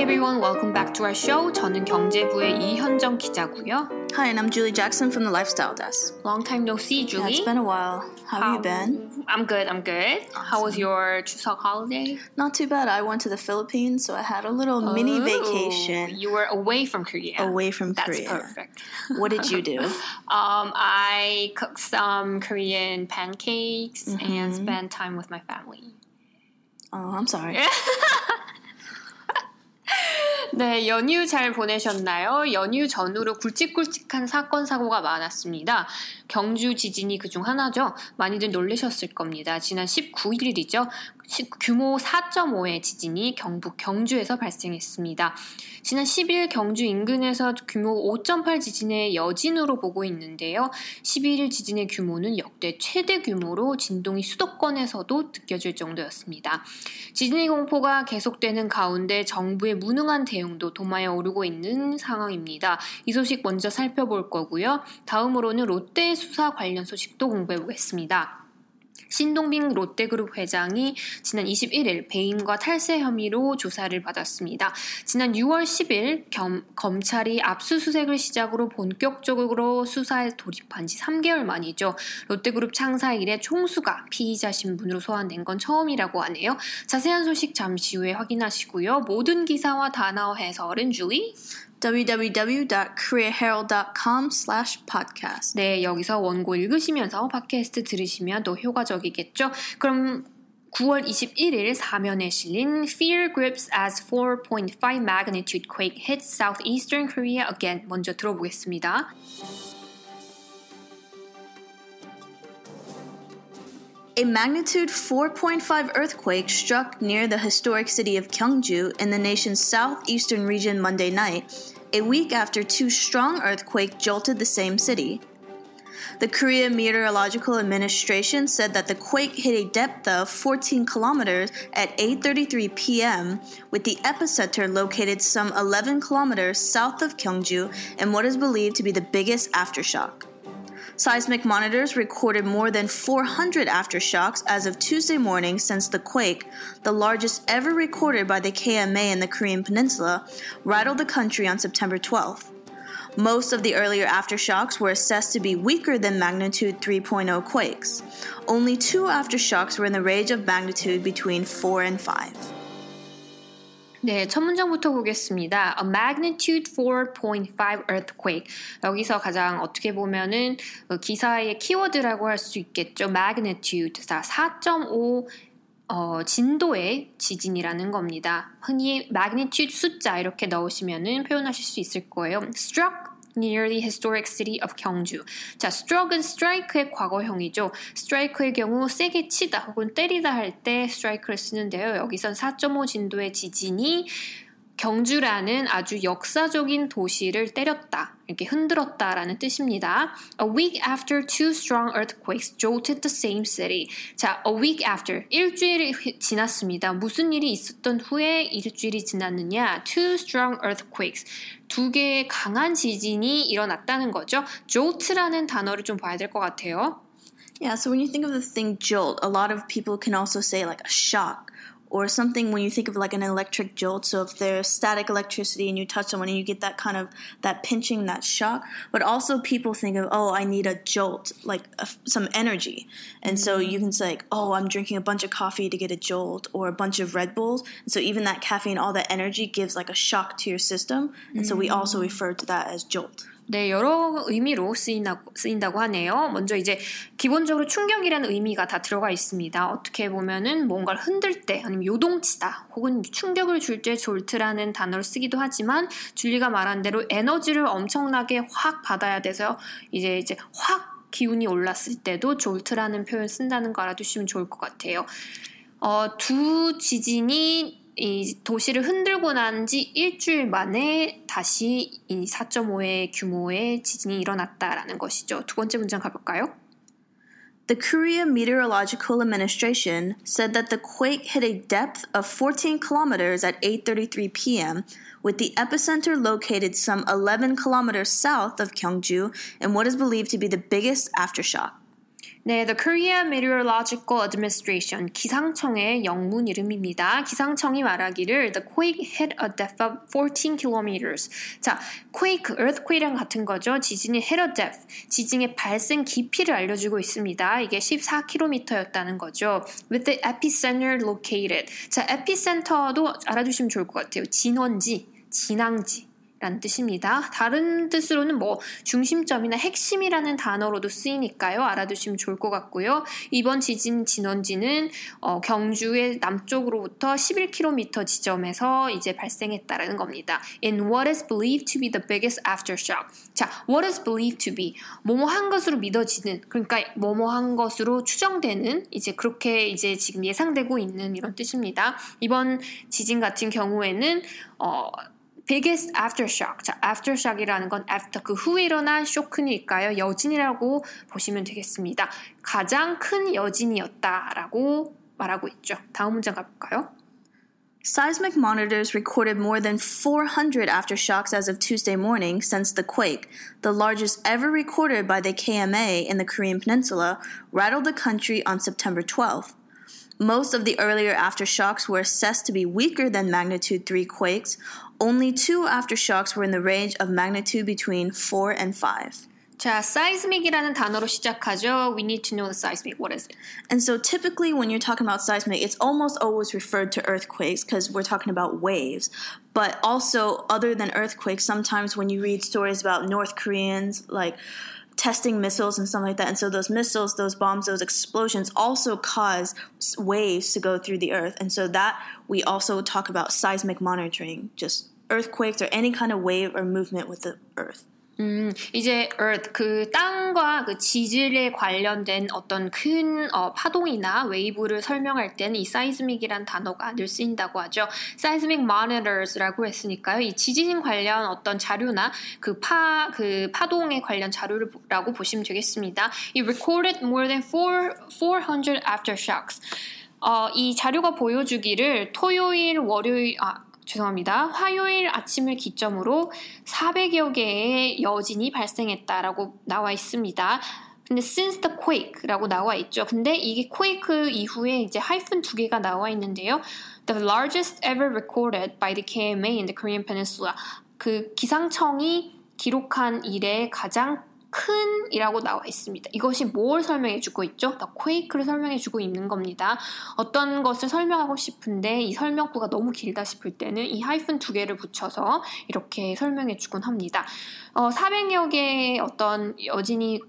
everyone, welcome back to our show. 저는 경제부의 이현정 기자고요. Hi, and I'm Julie Jackson from the Lifestyle Desk. Long time no see, Yeah, Julie. it's been a while. How, have you been? I'm good. I'm good. How was your 추석 holiday? Not too bad. I went to the Philippines, so I had a little mini Ooh, vacation You were away from Korea. away from That's Korea. perfect. What did you do? Um, I cooked some Korean pancakes and Mm-hmm. spent time with my family. Oh, I'm sorry. 네, 연휴 잘 보내셨나요? 연휴 전후로 굵직굵직한 사건 사고가 많았습니다. 경주 지진이 그중 하나죠. 많이들 놀라셨을 겁니다. 지난 19일이죠. 규모 4.5의 지진이 경북 경주에서 발생했습니다. 지난 10일 경주 인근에서 규모 5.8 지진의 여진으로 보고 있는데요. 11일 지진의 규모는 역대 최대 규모로 진동이 수도권에서도 느껴질 정도였습니다. 지진의 공포가 계속되는 가운데 정부의 무능한 대응도 도마에 오르고 있는 상황입니다. 이 소식 먼저 살펴볼 거고요. 다음으로는 롯데 수사 관련 소식도 공부해 보겠습니다. 신동빈 롯데그룹 회장이 지난 21일 배임과 탈세 혐의로 조사를 받았습니다. 지난 6월 10일 겸, 검찰이 압수수색을 시작으로 본격적으로 수사에 돌입한 지 3개월 만이죠. 롯데그룹 창사 이래 총수가 피의자 신분으로 소환된 건 처음이라고 하네요. 자세한 소식 잠시 후에 확인하시고요. 모든 기사와 단어 해설은 주리. www.koreaherald.com slash podcast. 네, 여기서 원고 읽으시면서 팟캐스트 들으시면 더 효과적이겠죠. 그럼 9월 21일 사면에 실린 Fear grips as 4.5 magnitude quake hits southeastern Korea again. 먼저 들어보겠습니다. A magnitude 4.5 earthquake struck near the historic city of Gyeongju in the nation's southeastern region Monday night, a week after two strong earthquakes jolted the same city. The Korea Meteorological Administration said that the quake hit a depth of 14 kilometers at 8:33 p.m., with the epicenter located some 11 kilometers south of Gyeongju in what is believed to be the biggest aftershock. Seismic monitors recorded more than 400 aftershocks as of Tuesday morning since the quake, the largest ever recorded by the KMA in the Korean Peninsula, rattled the country on September 12th. Most of the earlier aftershocks were assessed to be weaker than magnitude 3.0 quakes. Only two aftershocks were in the range of magnitude between 4 and 5. 네, 첫 문장부터 보겠습니다. A magnitude 4.5 earthquake. 여기서 가장 어떻게 보면은 어, 기사의 키워드라고 할 수 있겠죠. magnitude. 자, 4.5 어, 진도의 지진이라는 겁니다. 흔히 magnitude 숫자 이렇게 넣으시면은 표현하실 수 있을 거예요. struck near the historic city of 경주. 자, struck은 strike의 과거형이죠. strike의 경우 세게 치다 혹은 때리다 할 때 strike를 쓰는데요. 여기선 4.5 진도의 지진이 경주라는 아주 역사적인 도시를 때렸다, 이렇게 흔들었다라는 뜻입니다. A week after two strong earthquakes jolted the same city. 자, a week after 일주일이 휘- 지났습니다. 무슨 일이 있었던 후에 일주일이 지났느냐? Two strong earthquakes. 두 개의 강한 지진이 일어났다는 거죠. jolt라는 단어를 좀 봐야 될 것 같아요. Yeah, so when you think of the thing jolt, a lot of people can also say like a shock or something when you think of like an electric jolt. So if there's static electricity and you touch someone and you get that kind of that pinching, that shock. But also people think of oh, I need a jolt, like a, some energy, and so mm. you can say like oh, I'm drinking a bunch of coffee to get a jolt or a bunch of Red Bulls. And so even that caffeine, all that energy gives like a shock to your system, and so we also mm. refer to that as jolt. 네, 여러 의미로 쓰인다고, 쓰인다고 하네요. 먼저 이제 기본적으로 충격이라는 의미가 다 들어가 있습니다. 어떻게 보면은 뭔가를 흔들 때 아니면 요동치다 혹은 충격을 줄 때 졸트라는 단어를 쓰기도 하지만 줄리가 말한 대로 에너지를 엄청나게 확 받아야 돼서 이제 이제 확 기운이 올랐을 때도 졸트라는 표현 쓴다는 거 알아두시면 좋을 것 같아요. 어, 두 지진이 이 도시를 흔들고 난 지 일주일 만에 다시 이 4.5의 규모의 지진이 일어났다라는 것이죠. 두 번째 문장 가볼까요? The Korea Meteorological Administration said that the quake hit a depth of 14 kilometers at 8:33 p.m., with the epicenter located some 11 kilometers south of Gyeongju in what is believed to be the biggest aftershock. 네, The Korea Meteorological Administration 기상청의 영문 이름입니다. 기상청이 말하기를 The quake hit a depth of 14 kilometers. 자, quake, earthquake랑 같은 거죠. 지진이 hit a depth, 지진의 발생 깊이를 알려주고 있습니다. 이게 14km였다는 거죠. With the epicenter located. 자, epicenter도 알아두시면 좋을 것 같아요. 진원지, 진앙지. 라는 뜻입니다. 다른 뜻으로는 뭐 중심점이나 핵심이라는 단어로도 쓰이니까요. 알아두시면 좋을 것 같고요. 이번 지진 진원지는 어, 경주의 남쪽으로부터 11km 지점에서 이제 발생했다라는 겁니다. In what is believed to be the biggest aftershock. 자, what is believed to be 뭐뭐 한 것으로 믿어지는 그러니까 뭐뭐 한 것으로 추정되는 이제 그렇게 이제 지금 예상되고 있는 이런 뜻입니다. 이번 지진 같은 경우에는 어 biggest aftershock. 자, aftershock이라는 건 after 그 후에 일어난 쇼크니까요. 여진이라고 보시면 되겠습니다. 가장 큰 여진이었다라고 말하고 있죠. 다음 문장 가볼까요? Seismic monitors recorded more than 400 aftershocks as of Tuesday morning since the quake, the largest ever recorded by the KMA in the Korean Peninsula, rattled the country on September 12th. Most of the earlier aftershocks were assessed to be weaker than magnitude 3 quakes. Only two aftershocks were in the range of magnitude between 4 and 5. 자, seismic이라는 단어로 시작하죠. We need to know the seismic. What is it? And so typically when you're talking about seismic, it's almost always referred to earthquakes because we're talking about waves. But also, other than earthquakes, sometimes when you read stories about North Koreans, like testing missiles and stuff like that. And so those missiles, those bombs, those explosions also cause waves to go through the earth. And so that we also talk about seismic monitoring, just earthquakes or any kind of wave or movement with the earth. 음, 이제 earth 그 땅과 그 지질에 관련된 어떤 큰 어, 파동이나 웨이브를 설명할 때는 이 seismic이란 단어가 늘 쓰인다고 하죠. seismic monitors라고 했으니까요. 이 지진 관련 어떤 자료나 그 파, 그 파동에 관련 자료라고 보시면 되겠습니다. 이 recorded more than 4, 400 aftershocks. 어, 이 자료가 보여주기를 토요일, 월요일, 아, 죄송합니다. 화요일 아침을 기점으로 400여 개의 여진이 발생했다라고 나와 있습니다. 근데 since the quake라고 나와 있죠. 근데 이게 quake 이후에 이제 하이픈 두 개가 나와 있는데요. The largest ever recorded by the KMA in the Korean Peninsula. 그 기상청이 기록한 이래 가장 큰이라고 나와 있습니다. 이것이 뭘 설명해 주고 있죠? 더 퀘이크를 설명해 주고 있는 겁니다. 어떤 것을 설명하고 싶은데 이 설명구가 너무 길다 싶을 때는 이 하이픈 두 개를 붙여서 이렇게 설명해 주곤 합니다. 어, 400여 개의 어떤 여진이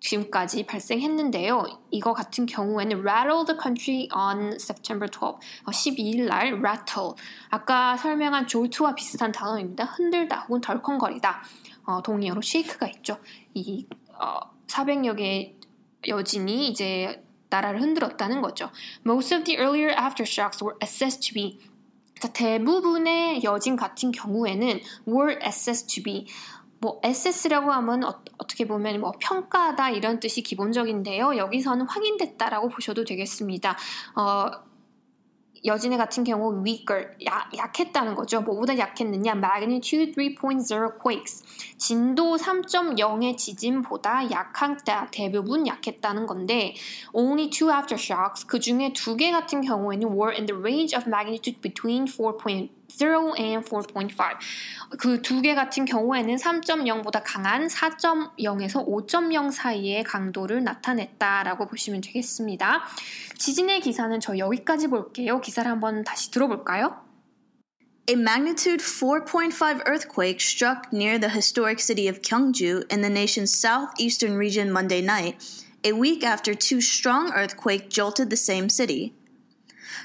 지금까지 발생했는데요. 이거 같은 경우에는 rattle the country on September 12. 12일 날 rattle. 아까 설명한 jolt와 비슷한 단어입니다. 흔들다 혹은 덜컹거리다. 어, 동의어로 shake가 있죠. 이 어, 400여 개의 여진이 이제 나라를 흔들었다는 거죠. Most of the earlier aftershocks were assessed to be 자, 대부분의 여진 같은 경우에는 were assessed to be 뭐 assess라고 하면 어, 떻게 보면 뭐 평가하다 이런 뜻이 기본적인데요. 여기서는 확인됐다라고 보셔도 되겠습니다. 어, 여진의 같은 경우 weaker, 야, 약했다는 거죠. 뭐보다 약했느냐? magnitude 3.0 quakes. 진도 3.0의 지진보다 약한다. 대부분 약했다는 건데 only two aftershocks. 그 중에 두 개 같은 경우에는 were in the range of magnitude between 4.0 and 4.5. 그 두 개 같은 경우에는 3.0보다 강한 4.0에서 5.0 사이의 강도를 나타냈다라고 보시면 되겠습니다. 지진의 기사는 저 여기까지 볼게요. 기사를 한번 다시 들어볼까요? A magnitude 4.5 earthquake struck near the historic city of Gyeongju in the nation's southeastern region Monday night, a week after two strong earthquakes jolted the same city.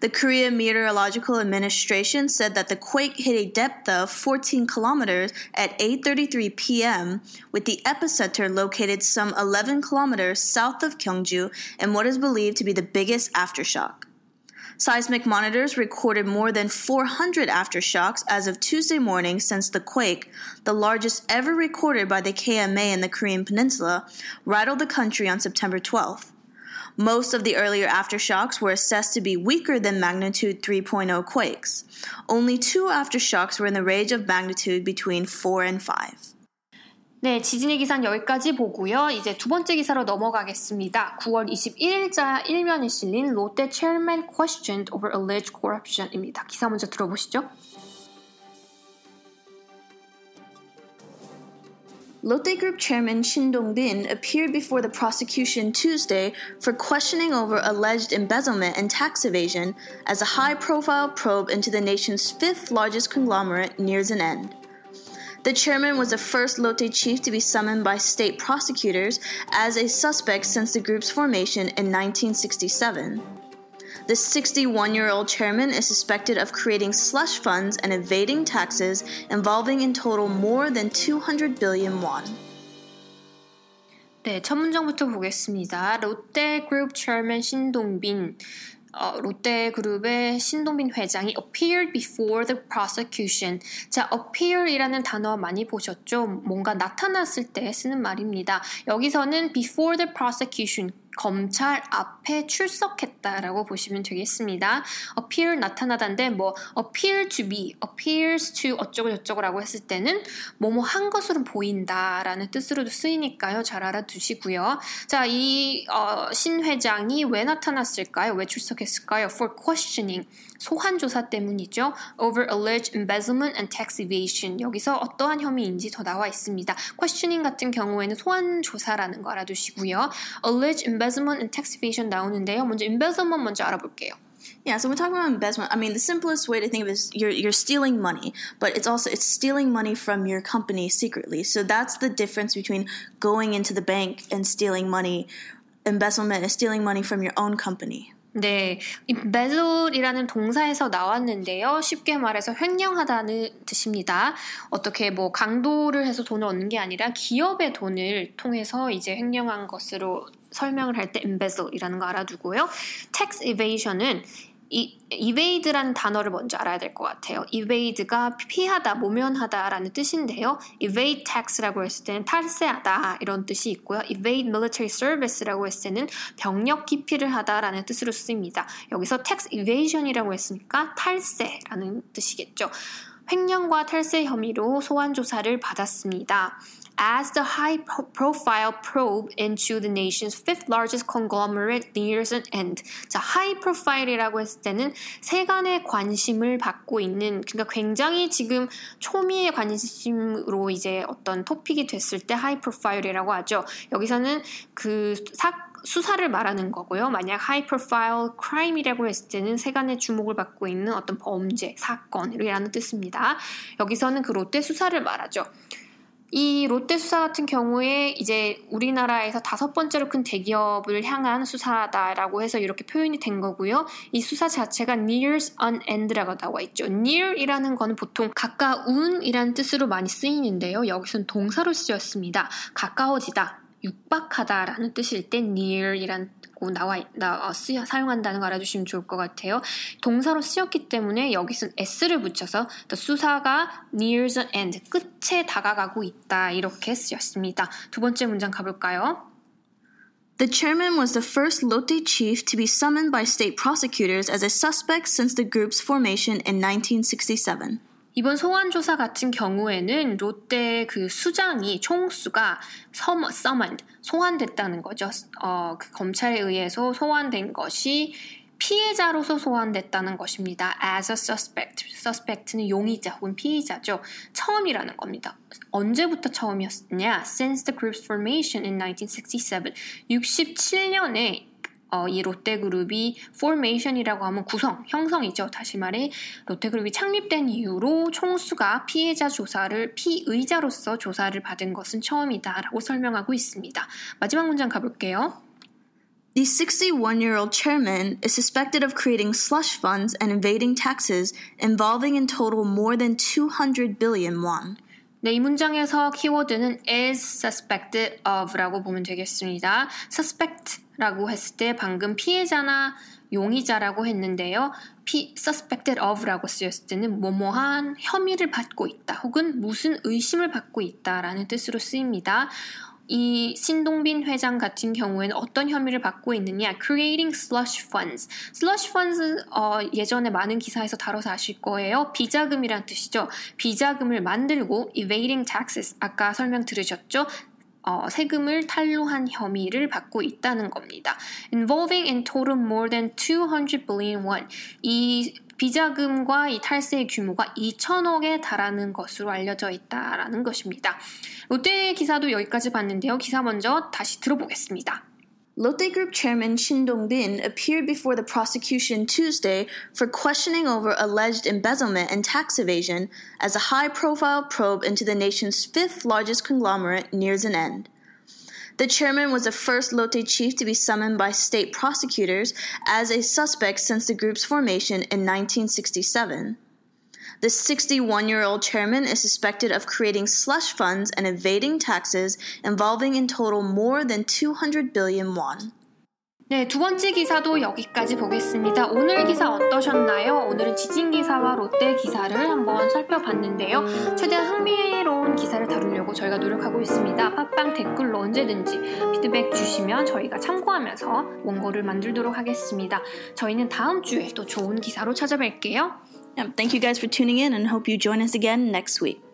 The Korea Meteorological Administration said that the quake hit a depth of 14 kilometers at 8:33 p.m., with the epicenter located some 11 kilometers south of Gyeongju and what is believed to be the biggest aftershock. Seismic monitors recorded more than 400 aftershocks as of Tuesday morning since the quake, the largest ever recorded by the KMA in the Korean Peninsula, rattled the country on September 12th. Most of the earlier aftershocks were assessed to be weaker than magnitude 3.0 quakes. Only two aftershocks were in the range of magnitude between 4 and 5. 네, 지진의 기사는 여기까지 보고요. 이제 두 번째 기사로 넘어가겠습니다. 9월 21일자 일면에 실린 롯데 chairman questioned over alleged corruption입니다. 기사 먼저 들어보시죠. Lotte Group chairman Shin Dong-bin appeared before the prosecution Tuesday for questioning over alleged embezzlement and tax evasion as a high-profile probe into the nation's fifth largest conglomerate nears an end. The chairman was the first Lotte chief to be summoned by state prosecutors as a suspect since the group's formation in 1967. The 61 year old chairman is suspected of creating slush funds and evading taxes involving in total more than 200 billion won. 네, 첫 문장부터 보겠습니다. 롯데그룹 chairman 신동빈 어, 롯데그룹의 신동빈 회장이 appeared before the prosecution. 자, appear이라는 단어 많이 보셨죠? 뭔가 나타났을 때 쓰는 말입니다. 여기서는 before the prosecution 검찰 앞에 출석했다라고 보시면 되겠습니다. appear 나타나다인데 뭐 appear to be, appears to 어쩌고 저쩌고라고 했을 때는 뭐뭐 한 것으로 보인다라는 뜻으로도 쓰이니까요. 잘 알아두시고요. 자, 이신 어, 회장이 왜 나타났을까요? 왜 출석했을까요? For questioning. 소환 조사 때문이죠. Over alleged embezzlement and tax evasion. 여기서 어떠한 혐의인지 더 나와 있습니다. questioning 같은 경우에는 소환 조사라는 거 알아두시고요. alleged embezzlement and tax evasion 나오는데요. 먼저 embezzlement 먼저 알아볼게요. Yeah, so we're talking about investment. I mean, the simplest way to think of it is you're you're stealing money, but it's also it's stealing money from your company secretly. So that's the difference between going into the bank and stealing money. Embezzlement is stealing money from your own company. 네, embezzle이라는 동사에서 나왔는데요. 쉽게 말해서 횡령하다는 뜻입니다. 어떻게 뭐 강도를 해서 돈을 얻는 게 아니라 기업의 돈을 통해서 이제 횡령한 것으로 설명을 할 때 embezzle이라는 거 알아두고요. tax evasion은 이 evade라는 단어를 먼저 알아야 될 것 같아요. evade가 피하다, 모면하다라는 뜻인데요. evade tax라고 했을 때는 탈세하다 이런 뜻이 있고요. evade military service라고 했을 때는 병력 기피를 하다라는 뜻으로 쓰입니다. 여기서 tax evasion이라고 했으니까 탈세라는 뜻이겠죠. 횡령과 탈세 혐의로 소환 조사를 받았습니다. As the high profile probe into the nation's fifth largest conglomerate nears an end. 자, high profile이라고 했을 때는 세간의 관심을 받고 있는, 그러니까 굉장히 지금 초미의 관심으로 이제 어떤 토픽이 됐을 때 high profile이라고 하죠. 여기서는 그 사, 수사를 말하는 거고요. 만약 high profile crime이라고 했을 때는 세간의 주목을 받고 있는 어떤 범죄, 사건이라는 뜻입니다. 여기서는 그 롯데 수사를 말하죠. 이 롯데 수사 같은 경우에 이제 우리나라에서 다섯 번째로 큰 대기업을 향한 수사다라고 해서 이렇게 표현이 된 거고요. 이 수사 자체가 nears an end라고 나와 있죠. near이라는 거는 보통 가까운이라는 뜻으로 많이 쓰이는데요. 여기서는 동사로 쓰였습니다. 가까워지다, 육박하다라는 뜻일 때 near이란 나와 나, 어, 쓰여, 사용한다는 거 알아주시면 좋을 것 같아요. 동사로 쓰였기 때문에 여기서는 s를 붙여서 수사가 nears an end 끝에 다가가고 있다 이렇게 쓰였습니다. 두 번째 문장 가볼까요? The chairman was the first Lotte chief to be summoned by state prosecutors as a suspect since the group's formation in 1967. 이번 소환 조사 같은 경우에는 롯데 그 수장이 총수가 summoned 소환됐다는 거죠. 어, 그 검찰에 의해서 소환된 것이 피해자로서 소환됐다는 것입니다. as a suspect. suspect는 용의자 혹은 피의자죠. 처음이라는 겁니다. 언제부터 처음이었냐? Since the group's formation in 1967. 67년에 어, 이 롯데그룹이 formation이라고 하면 구성, 형성이죠. 다시 말해 롯데그룹이 창립된 이후로 총수가 피해자 조사를 피의자로서 조사를 받은 것은 처음이다라고 설명하고 있습니다. 마지막 문장 가볼게요. The 61 year old chairman is suspected of creating slush funds and evading taxes involving in total more than 200 billion won. 네, 이 문장에서 키워드는 is suspected of라고 보면 되겠습니다. suspect라고 했을 때 방금 피해자나 용의자라고 했는데요. 피, suspected of라고 쓰였을 때는 뭐뭐한 혐의를 받고 있다 혹은 무슨 의심을 받고 있다라는 뜻으로 쓰입니다. 이 신동빈 회장 같은 경우에는 어떤 혐의를 받고 있느냐? Creating slush funds. slush funds 어, 예전에 많은 기사에서 다뤄서 아실 거예요. 비자금이란 뜻이죠. 비자금을 만들고 evading taxes. 아까 설명 들으셨죠? 어, 세금을 탈루한 혐의를 받고 있다는 겁니다. Involving in total more than 200 billion won. 이 비자금과 이 탈세의 규모가 2천억에 달하는 것으로 알려져 있다라는 것입니다. 롯데 기사도 여기까지 봤는데요. 기사 먼저 다시 들어보겠습니다. Lotte Group chairman Shin Dong-bin appeared before the prosecution Tuesday for questioning over alleged embezzlement and tax evasion as a high-profile probe into the nation's fifth largest conglomerate nears an end. The chairman was the first Lotte chief to be summoned by state prosecutors as a suspect since the group's formation in 1967. The 61 year old chairman is suspected of creating slush funds and evading taxes involving in total more than 200 billion won. 네, 두 번째 기사도 여기까지 보겠습니다. 오늘 기사 어떠셨나요? 오늘은 지진 기사와 롯데 기사를 한번 살펴봤는데요. 최대한 흥미로운 기사를 다루려고 저희가 노력하고 있습니다. 팟빵 댓글로 언제든지 피드백 주시면 저희가 참고하면서 원고를 만들도록 하겠습니다. 저희는 다음 주에 또 좋은 기사로 찾아뵐게요. Thank you guys for tuning in and hope you join us again next week.